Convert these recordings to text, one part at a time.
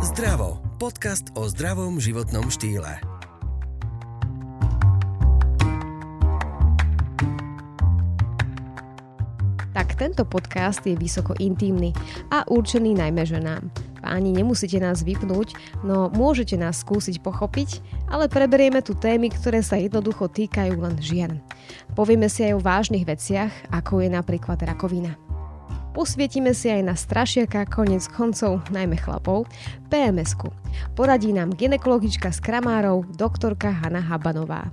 Zdravo. Podcast o zdravom životnom štýle. Tak tento podcast je vysoko intimný a určený najmä ženám. Páni, nemusíte nás vypnúť, no môžete nás skúsiť pochopiť, ale preberieme tu témy, ktoré sa jednoducho týkajú len žien. Povieme si aj o vážnych veciach, ako je napríklad rakovina. Posvietime si aj na strašiaka, konec koncov, najmä chlapov, PMS-ku. Poradí nám ginekologička z Kramárov, doktorka Hanna Habanová.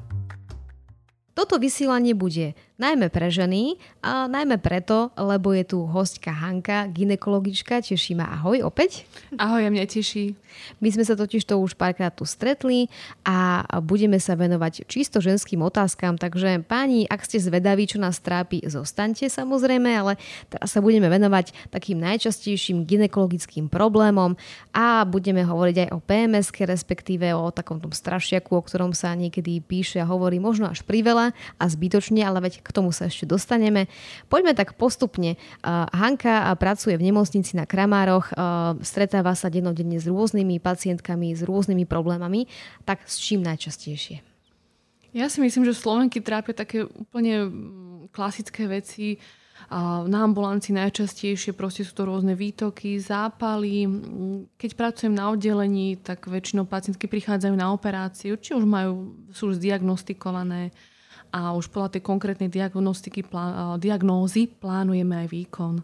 Toto vysielanie bude najmä pre ženy a najmä preto, lebo je tu hostka Hanka, ginekologička, teší ma. Ahoj opäť. Ahoj, mňa teší. My sme sa totiž to už párkrát tu stretli a budeme sa venovať čisto ženským otázkam, takže páni, ak ste zvedaví, čo nás trápi, zostaňte samozrejme, ale teraz sa budeme venovať takým najčastejším ginekologickým problémom a budeme hovoriť aj o PMS, respektíve o takom tom strašiaku, o ktorom sa niekedy píše a hovorí možno až priveľa a zbytočne, ale veď k tomu sa ešte dostaneme. Poďme tak postupne. Hanka pracuje v nemocnici na Kramároch, stretáva sa dennodenne s rôznymi pacientkami, s rôznymi problémami. Tak s čím najčastejšie? Ja si myslím, že Slovenky trápia také úplne klasické veci. Na ambulancii najčastejšie proste sú to rôzne výtoky, zápaly. Keď pracujem na oddelení, tak väčšinou pacientky prichádzajú na operáciu, či už majú, sú už zdiagnostikované a už podľa tej konkrétnej diagnostiky, diagnózy plánujeme aj výkon.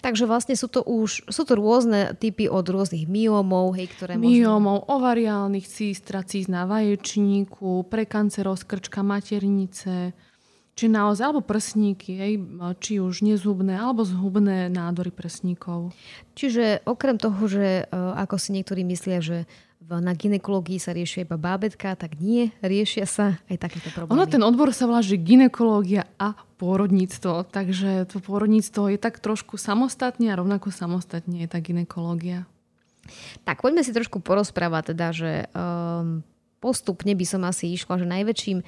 Takže vlastne sú to už sú to rôzne typy od rôznych myomov, hej, ktoré Myomov, možno... ovariálnych císt, tracíz na vaječníku, prekancerov krčka maternice, či naozaj, alebo prsníky, hej, či už nezhubné, alebo zhubné nádory prsníkov. Čiže okrem toho, že e, ako si niektorí myslia, že na ginekológii sa riešia iba bábetka, tak nie, riešia sa aj takéto problémy. Ono ten odbor sa volá, že ginekológia a pôrodníctvo, takže to pôrodníctvo je tak trošku samostatne a rovnako samostatne je tá ginekológia. Tak poďme si trošku porozprávať teda, že um, postupne by som asi išla, že najväčším,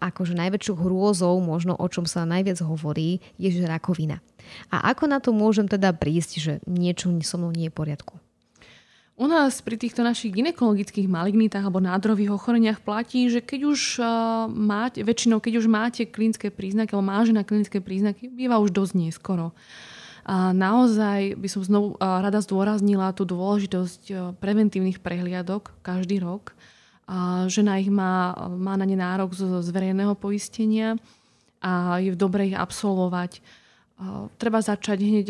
akože najväčšou hrôzou, možno o čom sa najviac hovorí, je že rakovina. A ako na to môžem teda prísť, že niečo so mnou nie je v poriadku? U nás pri týchto našich ginekologických malignitách alebo nádrových ochoreniach platí, že keď už uh, máte, väčšinou keď už máte klinické príznaky alebo má žena klinické príznaky, býva už dosť neskoro. A naozaj by som znovu uh, rada zdôraznila tú dôležitosť uh, preventívnych prehliadok každý rok. Žena ich má, má na ne nárok z, z verejného poistenia a je dobre ich absolvovať. Treba začať hneď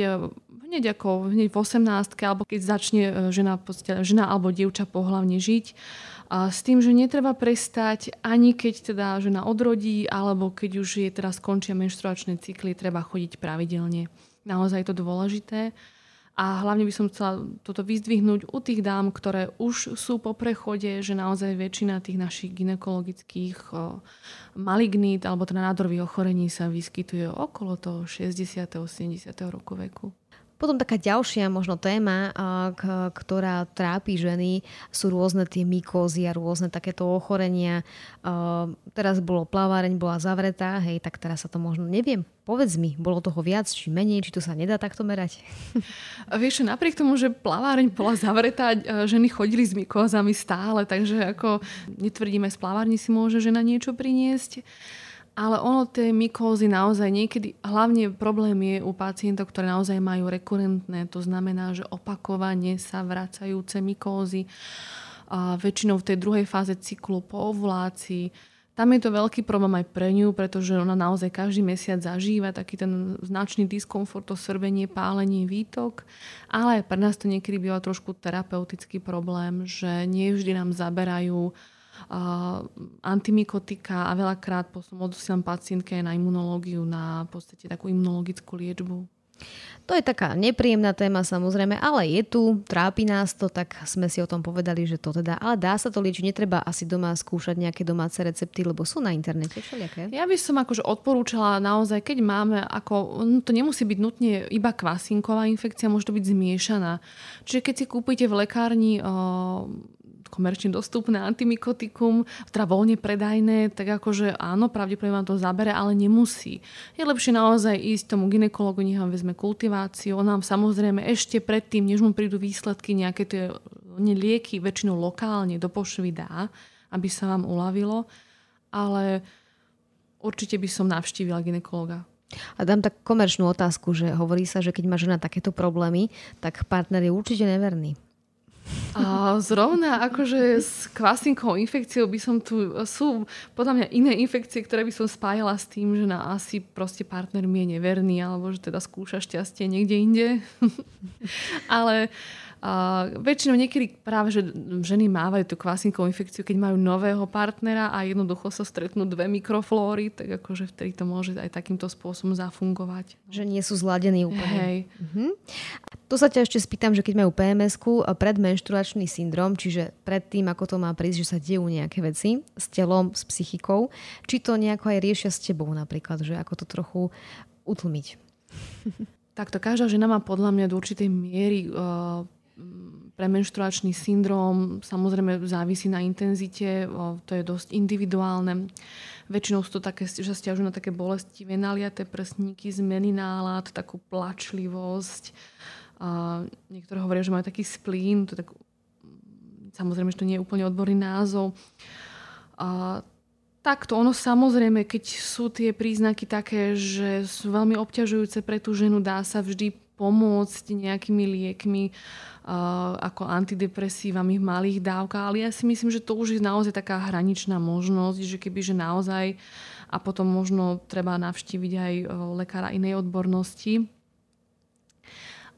hneď ako hneď v 18 alebo keď začne e, žena, žena alebo dievča pohlavne žiť. S tým, že netreba prestať ani keď teda žena odrodí, alebo keď už je teraz skončia menštruačné cykly, treba chodiť pravidelne. Naozaj je to dôležité. A hlavne by som chcela toto vyzdvihnúť u tých dám, ktoré už sú po prechode, že naozaj väčšina tých našich ginekologických malignít alebo teda nádorových ochorení sa vyskytuje okolo toho 60. 70. roku veku. Potom taká ďalšia možno téma, ktorá trápi ženy, sú rôzne tie mykózy a rôzne takéto ochorenia. Teraz bolo plaváreň, bola zavretá, hej, tak teraz sa to možno, neviem, povedz mi, bolo toho viac či menej, či to sa nedá takto merať? Vieš, napriek tomu, že plaváreň bola zavretá, ženy chodili s mykózami stále, takže ako netvrdíme, z plavárni si môže žena niečo priniesť. Ale ono tie mykózy naozaj niekedy, hlavne problém je u pacientov, ktoré naozaj majú rekurentné, to znamená, že opakovane sa vracajúce mykózy, a väčšinou v tej druhej fáze cyklu po ovulácii. Tam je to veľký problém aj pre ňu, pretože ona naozaj každý mesiac zažíva taký ten značný diskomfort, to srbenie, pálenie, výtok. Ale pre nás to niekedy býva trošku terapeutický problém, že nie vždy nám zaberajú antimikotika a veľakrát potom odosielam pacientke na imunológiu, na podstate takú imunologickú liečbu. To je taká nepríjemná téma samozrejme, ale je tu, trápi nás to, tak sme si o tom povedali, že to teda, ale dá sa to liečiť, netreba asi doma skúšať nejaké domáce recepty, lebo sú na internete všelijaké. Ja by som akože odporúčala naozaj, keď máme, ako, no to nemusí byť nutne iba kvasinková infekcia, môže to byť zmiešaná. Čiže keď si kúpite v lekárni o, komerčne dostupné antimikotikum, teda voľne predajné, tak akože áno, pravdepodobne vám to zabere, ale nemusí. Je lepšie naozaj ísť tomu ginekologu, nech vám vezme kultiváciu. On nám samozrejme ešte predtým, než mu prídu výsledky, nejaké tie lieky väčšinou lokálne do pošvy dá, aby sa vám uľavilo, ale určite by som navštívila ginekologa. A dám tak komerčnú otázku, že hovorí sa, že keď má žena takéto problémy, tak partner je určite neverný. A zrovna akože s kvasinkovou infekciou by som tu, sú podľa mňa iné infekcie, ktoré by som spájala s tým, že na asi proste partner mi je neverný, alebo že teda skúša šťastie niekde inde. Ale a väčšinou niekedy práve, že ženy mávajú tú kvasinkovú infekciu, keď majú nového partnera a jednoducho sa stretnú dve mikroflóry, tak akože vtedy to môže aj takýmto spôsobom zafungovať. Že nie sú zladení úplne. Hej. Mhm. Tu sa ťa ešte spýtam, že keď majú PMS-ku, predmenštruačný syndrom, čiže pred tým, ako to má prísť, že sa dejú nejaké veci s telom, s psychikou, či to nejako aj riešia s tebou napríklad, že ako to trochu utlmiť. Takto každá žena má podľa mňa do určitej miery uh, premenštruačný syndrom samozrejme závisí na intenzite, to je dosť individuálne. Väčšinou sú to také, že stiažujú na také bolesti, naliaté prsníky, zmeny nálad, takú plačlivosť. A niektoré hovoria, že majú taký splín, to tak, samozrejme, že to nie je úplne odborný názov. A Takto, ono samozrejme, keď sú tie príznaky také, že sú veľmi obťažujúce pre tú ženu, dá sa vždy pomôcť nejakými liekmi uh, ako antidepresívami v malých dávkach, ale ja si myslím, že to už je naozaj taká hraničná možnosť, že keby že naozaj a potom možno treba navštíviť aj uh, lekára inej odbornosti.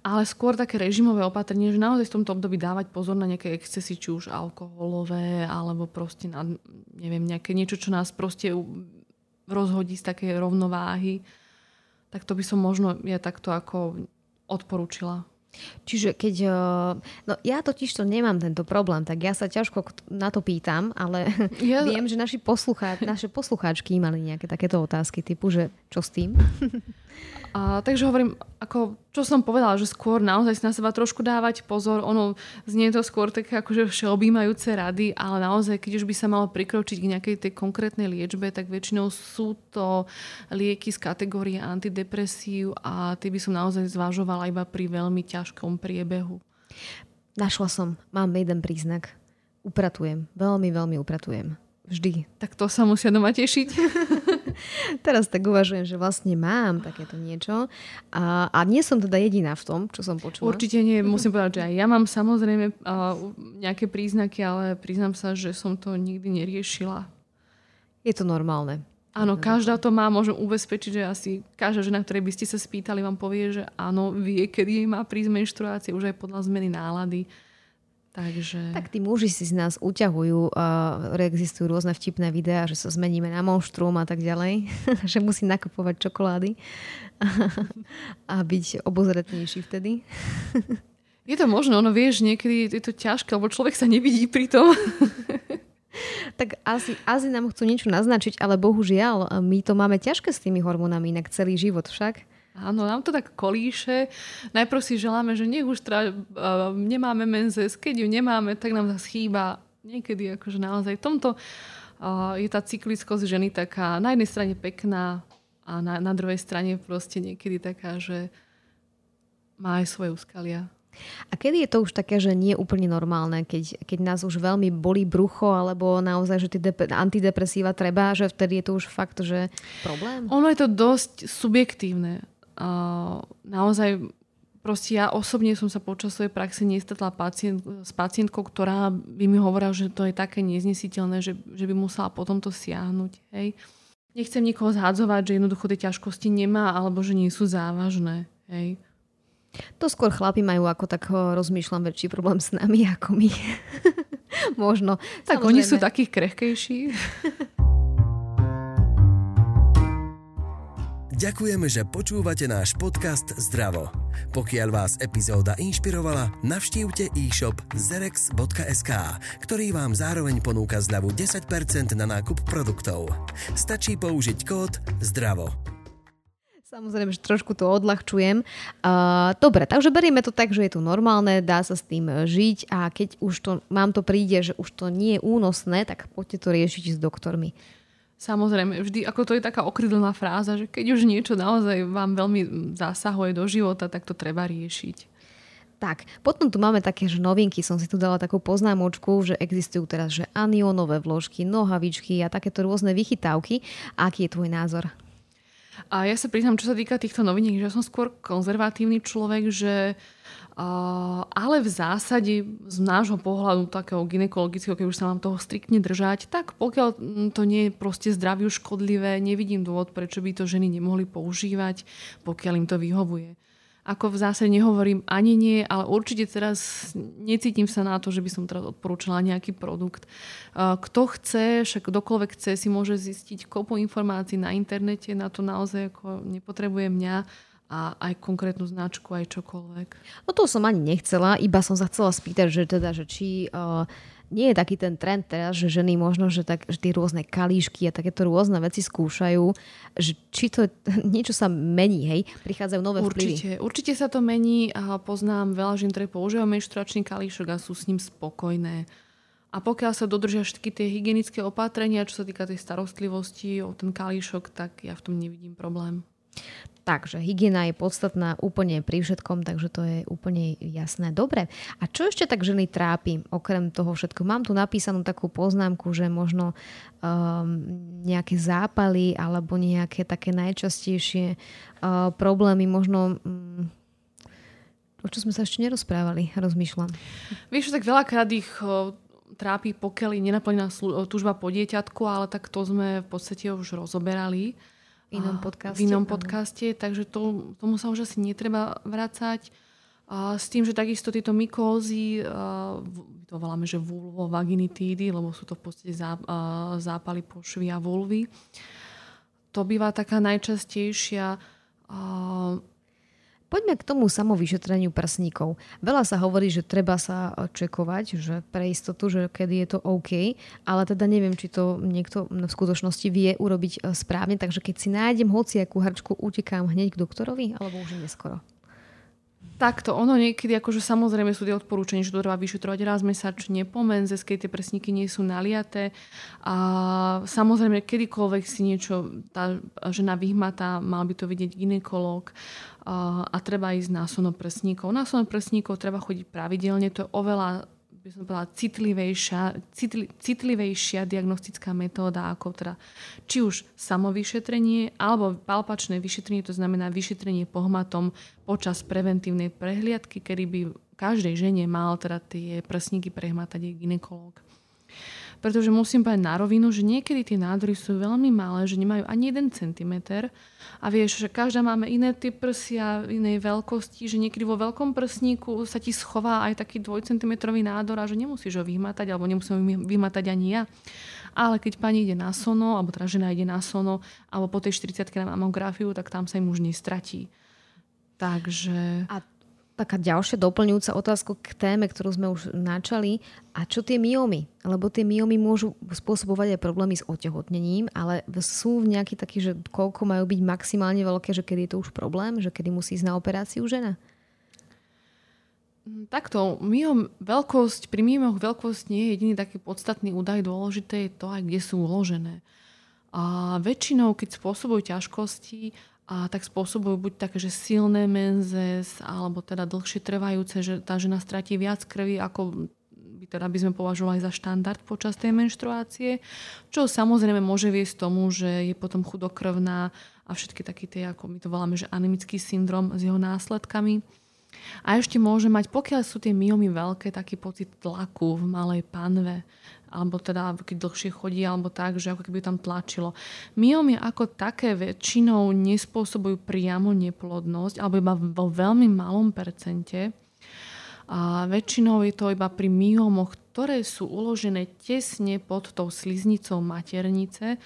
Ale skôr také režimové opatrenie, že naozaj v tomto období dávať pozor na nejaké excesy, či už alkoholové, alebo proste na, neviem, nejaké niečo, čo nás proste rozhodí z takej rovnováhy. Tak to by som možno ja takto ako odporúčila. Čiže keď... Eh, no ja totiž to nemám tento problém, tak ja sa ťažko na to pýtam, ale ja... viem, že naši posluchá, naše poslucháčky mali nejaké takéto otázky typu, že čo s tým? A, takže hovorím, ako, čo som povedala, že skôr naozaj na seba trošku dávať pozor. Ono znie to skôr také akože všeobjímajúce rady, ale naozaj, keď už by sa malo prikročiť k nejakej tej konkrétnej liečbe, tak väčšinou sú to lieky z kategórie antidepresív a tie by som naozaj zvažovala iba pri veľmi ťažkom priebehu. Našla som, mám jeden príznak. Upratujem, veľmi, veľmi upratujem. Vždy. Tak to sa musia doma tešiť. Teraz tak uvažujem, že vlastne mám takéto niečo a, a nie som teda jediná v tom, čo som počula. Určite nie, musím povedať, že aj ja mám samozrejme uh, nejaké príznaky, ale priznám sa, že som to nikdy neriešila. Je to normálne. Áno, každá to má, môžem ubezpečiť, že asi každá žena, ktorej by ste sa spýtali, vám povie, že áno, vie, kedy má prísť menštruácie, už aj podľa zmeny nálady. Takže... Tak tí muži si z nás uťahujú, uh, existujú rôzne vtipné videá, že sa zmeníme na monštrum a tak ďalej, že musí nakupovať čokolády a byť obozretnejší vtedy. je to možno, ono vieš, niekedy je to ťažké, lebo človek sa nevidí pri tom. tak asi, asi nám chcú niečo naznačiť, ale bohužiaľ, my to máme ťažké s tými hormónami, inak celý život však. Áno, nám to tak kolíše. Najprv si želáme, že nech už tra, uh, nemáme menzes. Keď ju nemáme, tak nám zase chýba niekedy akože naozaj. V tomto uh, je tá cyklickosť ženy taká na jednej strane pekná a na, na druhej strane proste niekedy taká, že má aj svoje úskalia. A kedy je to už také, že nie je úplne normálne, keď, keď nás už veľmi bolí brucho, alebo naozaj, že tie dep- antidepresíva treba, že vtedy je to už fakt, že problém? Ono je to dosť subjektívne naozaj proste ja osobne som sa počas svojej praxe nestretla pacient, s pacientkou, ktorá by mi hovorila, že to je také neznesiteľné, že, že by musela potom to siahnuť. Hej. Nechcem nikoho zhádzovať, že jednoducho tie ťažkosti nemá, alebo že nie sú závažné. Hej. To skôr chlapi majú, ako tak rozmýšľam, väčší problém s nami ako my. Možno. Tak Samozrejme. oni sú takých krehkejší. Ďakujeme, že počúvate náš podcast Zdravo. Pokiaľ vás epizóda inšpirovala, navštívte e-shop zerex.sk, ktorý vám zároveň ponúka zľavu 10% na nákup produktov. Stačí použiť kód ZDRAVO. Samozrejme, že trošku to odľahčujem. Uh, dobre, takže berieme to tak, že je to normálne, dá sa s tým žiť a keď už to, mám to príde, že už to nie je únosné, tak poďte to riešiť s doktormi. Samozrejme, vždy, ako to je taká okrydlená fráza, že keď už niečo naozaj vám veľmi zasahuje do života, tak to treba riešiť. Tak, potom tu máme také, že novinky, som si tu dala takú poznámočku, že existujú teraz, že anionové vložky, nohavičky a takéto rôzne vychytávky. Aký je tvoj názor? A ja sa priznám, čo sa týka týchto noviniek, že som skôr konzervatívny človek, že ale v zásade z nášho pohľadu takého ginekologického, keď už sa mám toho striktne držať, tak pokiaľ to nie je proste zdraviu škodlivé, nevidím dôvod, prečo by to ženy nemohli používať, pokiaľ im to vyhovuje. Ako v zásade nehovorím ani nie, ale určite teraz necítim sa na to, že by som teraz odporúčala nejaký produkt. Kto chce, však kdokoľvek chce, si môže zistiť kopu informácií na internete, na to naozaj ako nepotrebuje mňa a aj konkrétnu značku, aj čokoľvek. No to som ani nechcela, iba som sa chcela spýtať, že teda, že či uh, nie je taký ten trend teraz, že ženy možno, že, tak, že tie rôzne kalíšky a takéto rôzne veci skúšajú, že či to niečo sa mení, hej? Prichádzajú nové určite, vplyvy. Určite sa to mení a poznám veľa žien, ktoré používajú menštruačný kalíšok a sú s ním spokojné. A pokiaľ sa dodržia všetky tie hygienické opatrenia, čo sa týka tej starostlivosti o ten kalíšok, tak ja v tom nevidím problém. Takže hygiena je podstatná úplne pri všetkom, takže to je úplne jasné. Dobre. A čo ešte tak ženy trápi, okrem toho všetko? Mám tu napísanú takú poznámku, že možno um, nejaké zápaly alebo nejaké také najčastejšie uh, problémy, možno um, o čo sme sa ešte nerozprávali, rozmýšľam. Vieš, tak veľakrát ich uh, trápi, pokiaľ je nenaplnená túžba po dieťatku, ale tak to sme v podstate už rozoberali inom podcaste. V inom podcaste, takže to, tomu sa už asi netreba vracať. A s tým, že takisto tieto mykózy, to voláme, že vulvovaginitídy, lebo sú to v podstate zápaly pošvy a vulvy. To býva taká najčastejšia Poďme k tomu samovyšetreniu prsníkov. Veľa sa hovorí, že treba sa čekovať, že pre istotu, že kedy je to OK, ale teda neviem, či to niekto v skutočnosti vie urobiť e, správne, takže keď si nájdem hociakú hrčku, utekám hneď k doktorovi, alebo už neskoro. Takto, ono niekedy, akože samozrejme sú tie odporúčania, že to treba vyšetrovať raz mesačne po menze, keď tie prsníky nie sú naliaté. A samozrejme, kedykoľvek si niečo tá žena vyhmatá, mal by to vidieť ginekolog a, a treba ísť na sonoprsníkov. Na sonoprsníkov treba chodiť pravidelne, to je oveľa by som povedala, citlivejšia, citli, citlivejšia diagnostická metóda ako teda či už samovyšetrenie alebo palpačné vyšetrenie, to znamená vyšetrenie pohmatom počas preventívnej prehliadky, kedy by každej žene mal teda tie prsníky prehmatať jej ginekolog. Pretože musím povedať na rovinu, že niekedy tie nádory sú veľmi malé, že nemajú ani 1 cm. A vieš, že každá máme iné typ prsia, inej veľkosti, že niekedy vo veľkom prsníku sa ti schová aj taký 2 cm nádor a že nemusíš ho vyhmatať, alebo nemusím ho vyhmatať ani ja. Ale keď pani ide na sono, alebo teda žena ide na sono, alebo po tej 40 na mamografiu, tak tam sa im už nestratí. Takže... A taká ďalšia doplňujúca otázka k téme, ktorú sme už načali. A čo tie myomy? Lebo tie myomy môžu spôsobovať aj problémy s otehotnením, ale sú nejaký taký, že koľko majú byť maximálne veľké, že kedy je to už problém, že kedy musí ísť na operáciu žena? Mm, takto, myom veľkosť, pri myomoch veľkosť nie je jediný taký podstatný údaj, dôležité je to aj, kde sú uložené. A väčšinou, keď spôsobujú ťažkosti, a tak spôsobujú buď také, že silné menzes, alebo teda dlhšie trvajúce, že tá žena stratí viac krvi, ako by teda by sme považovali za štandard počas tej menštruácie, čo samozrejme môže viesť tomu, že je potom chudokrvná a všetky také tie, ako my to voláme, že anemický syndrom s jeho následkami. A ešte môže mať, pokiaľ sú tie myomy veľké, taký pocit tlaku v malej panve alebo teda keď dlhšie chodí, alebo tak, že ako keby tam tlačilo. Myomy ako také väčšinou nespôsobujú priamo neplodnosť, alebo iba vo veľmi malom percente. A väčšinou je to iba pri myomoch, ktoré sú uložené tesne pod tou sliznicou maternice,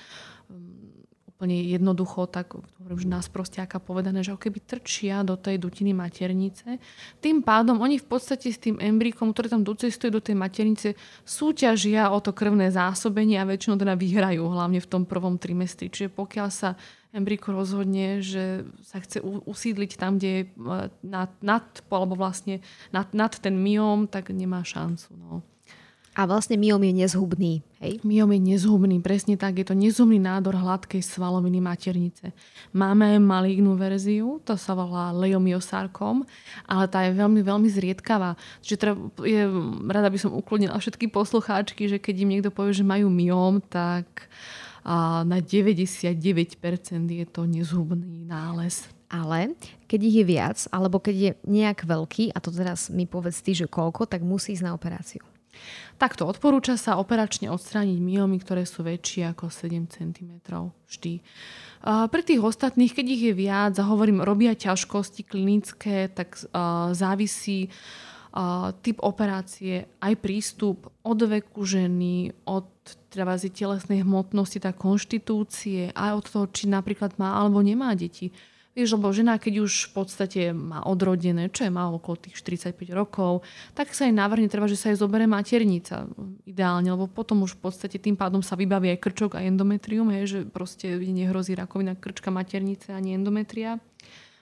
úplne jednoducho, tak hovorím, že nás prostiaka povedané, že keby trčia do tej dutiny maternice. Tým pádom oni v podstate s tým embrykom, ktorý tam docestuje do tej maternice, súťažia o to krvné zásobenie a väčšinou teda vyhrajú, hlavne v tom prvom trimestri. Čiže pokiaľ sa embryko rozhodne, že sa chce usídliť tam, kde je e, nad, nad alebo vlastne nad, nad ten myom, tak nemá šancu. No. A vlastne myom je nezhubný, hej? Myom je nezhubný, presne tak. Je to nezhubný nádor hladkej svaloviny maternice. Máme aj malignú verziu, to sa volá leiomyosarkom, ale tá je veľmi, veľmi zriedkavá. Čiže teda je, rada by som uklonila všetky poslucháčky, že keď im niekto povie, že majú myom, tak a na 99% je to nezhubný nález. Ale keď ich je viac, alebo keď je nejak veľký, a to teraz mi povedz ty, že koľko, tak musí ísť na operáciu. Takto odporúča sa operačne odstrániť myomy, ktoré sú väčšie ako 7 cm vždy. Pri tých ostatných, keď ich je viac, hovorím, robia ťažkosti klinické, tak závisí typ operácie, aj prístup od veku ženy, od telesnej hmotnosti, tá konštitúcie, aj od toho, či napríklad má alebo nemá deti. Vieš, lebo žena, keď už v podstate má odrodené, čo je má okolo tých 45 rokov, tak sa jej navrhne, treba, že sa jej zoberie maternica ideálne, lebo potom už v podstate tým pádom sa vybaví aj krčok a endometrium, hej, že proste nehrozí rakovina krčka maternice ani endometria.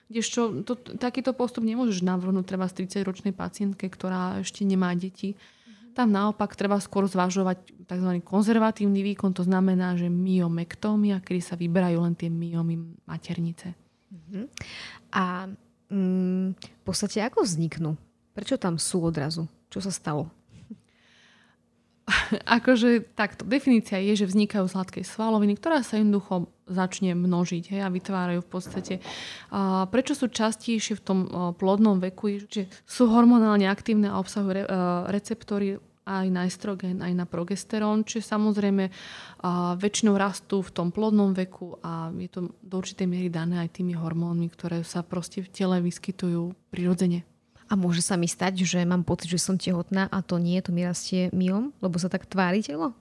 Kdežto to, takýto postup nemôžeš navrhnúť treba z 30-ročnej pacientke, ktorá ešte nemá deti. Tam naopak treba skôr zvažovať tzv. konzervatívny výkon, to znamená, že myomektómia, kedy sa vyberajú len tie myomy maternice. Uh-huh. A mm, v podstate ako vzniknú? Prečo tam sú odrazu? Čo sa stalo? akože takto, definícia je, že vznikajú z svaloviny, ktorá sa jednoducho začne množiť hej, a vytvárajú v podstate. A prečo sú častejšie v tom plodnom veku? Že sú hormonálne aktívne a obsahujú re, receptory aj na estrogen, aj na progesterón, čiže samozrejme a väčšinou rastú v tom plodnom veku a je to do určitej miery dané aj tými hormónmi, ktoré sa proste v tele vyskytujú prirodzene. A môže sa mi stať, že mám pocit, že som tehotná a to nie, to mi rastie myom, lebo sa tak tvári telo?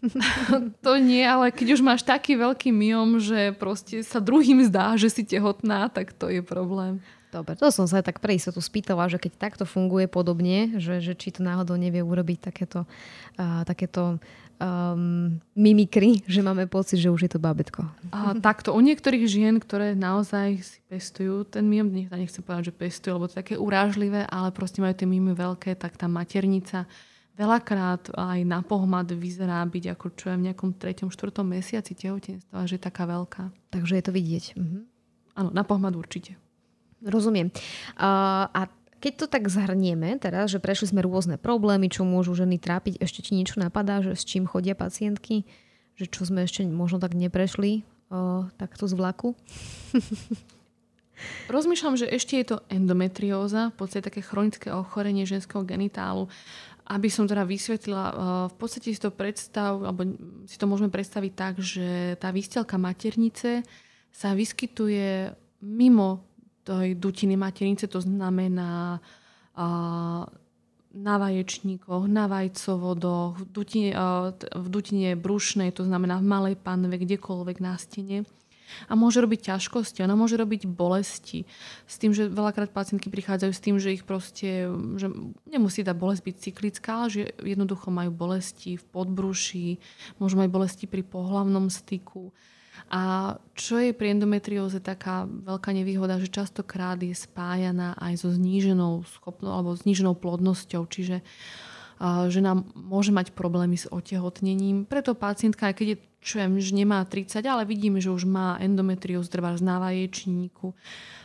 to nie, ale keď už máš taký veľký myom, že proste sa druhým zdá, že si tehotná, tak to je problém. Dobre, to som sa tak pre istotu spýtala, že keď takto funguje podobne, že, že či to náhodou nevie urobiť takéto, uh, takéto um, mimikry, že máme pocit, že už je to babetko. A takto u niektorých žien, ktoré naozaj si pestujú ten mým, nechcem povedať, že pestujú, lebo to je také urážlivé, ale proste majú tie mimy veľké, tak tá maternica veľakrát aj na pohľad vyzerá byť ako čo je v nejakom 3. 4. mesiaci tehotenstva, že je taká veľká. Takže je to vidieť. Mhm. Áno, na pohľad určite. Rozumiem. Uh, a keď to tak zhrnieme teraz, že prešli sme rôzne problémy, čo môžu ženy trápiť, ešte ti niečo napadá, že s čím chodia pacientky? Že čo sme ešte možno tak neprešli uh, takto z vlaku? Rozmýšľam, že ešte je to endometrióza, v podstate také chronické ochorenie ženského genitálu. Aby som teda vysvetlila, v podstate si to predstav, alebo si to môžeme predstaviť tak, že tá výstelka maternice sa vyskytuje mimo tej dutiny maternice, to znamená na vaječníkoch, na vajcovodoch, v dutine, v dutine brušnej, to znamená v malej panve, kdekoľvek na stene. A môže robiť ťažkosti, ona môže robiť bolesti. S tým, že veľakrát pacientky prichádzajú s tým, že ich proste, že nemusí tá bolesť byť cyklická, ale že jednoducho majú bolesti v podbruší, môžu mať bolesti pri pohlavnom styku a čo je pri endometrióze taká veľká nevýhoda, že častokrát je spájaná aj so zníženou schopnou alebo zníženou plodnosťou, čiže žena môže mať problémy s otehotnením. Preto pacientka, aj keď je, čo je, že nemá 30, ale vidíme, že už má endometrióz drva z vaječníku,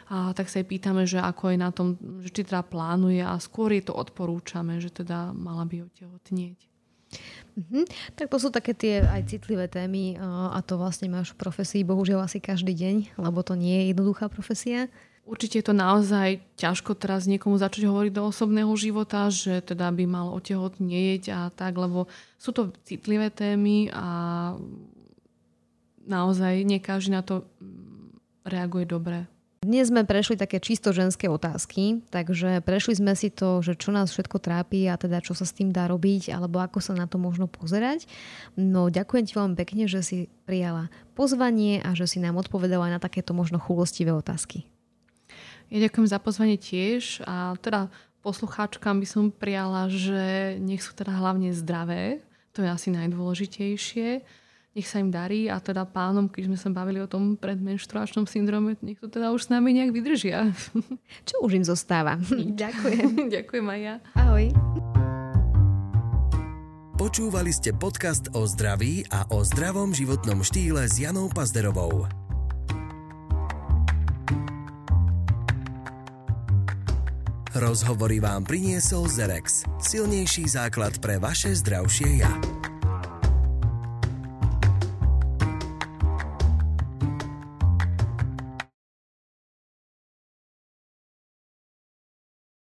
a tak sa jej pýtame, že ako je na tom, že či teda plánuje a skôr je to odporúčame, že teda mala by otehotnieť. Mm-hmm. Tak to sú také tie aj citlivé témy a to vlastne máš v profesii bohužiaľ asi každý deň, lebo to nie je jednoduchá profesia. Určite je to naozaj ťažko teraz niekomu začať hovoriť do osobného života, že teda by mal otehotnieť a tak, lebo sú to citlivé témy a naozaj nie každý na to reaguje dobre. Dnes sme prešli také čisto ženské otázky, takže prešli sme si to, že čo nás všetko trápi a teda čo sa s tým dá robiť, alebo ako sa na to možno pozerať. No ďakujem ti veľmi pekne, že si prijala pozvanie a že si nám odpovedala na takéto možno chulostivé otázky. Ja ďakujem za pozvanie tiež a teda poslucháčkam by som prijala, že nech sú teda hlavne zdravé, to je asi najdôležitejšie nech sa im darí a teda pánom, keď sme sa bavili o tom predmenštruačnom syndróme, nech to teda už s nami nejak vydržia. Čo už im zostáva? Ďakujem. Ďakujem aj ja. Ahoj. Počúvali ste podcast o zdraví a o zdravom životnom štýle s Janou Pazderovou. Rozhovory vám priniesol Zerex. Silnejší základ pre vaše zdravšie ja.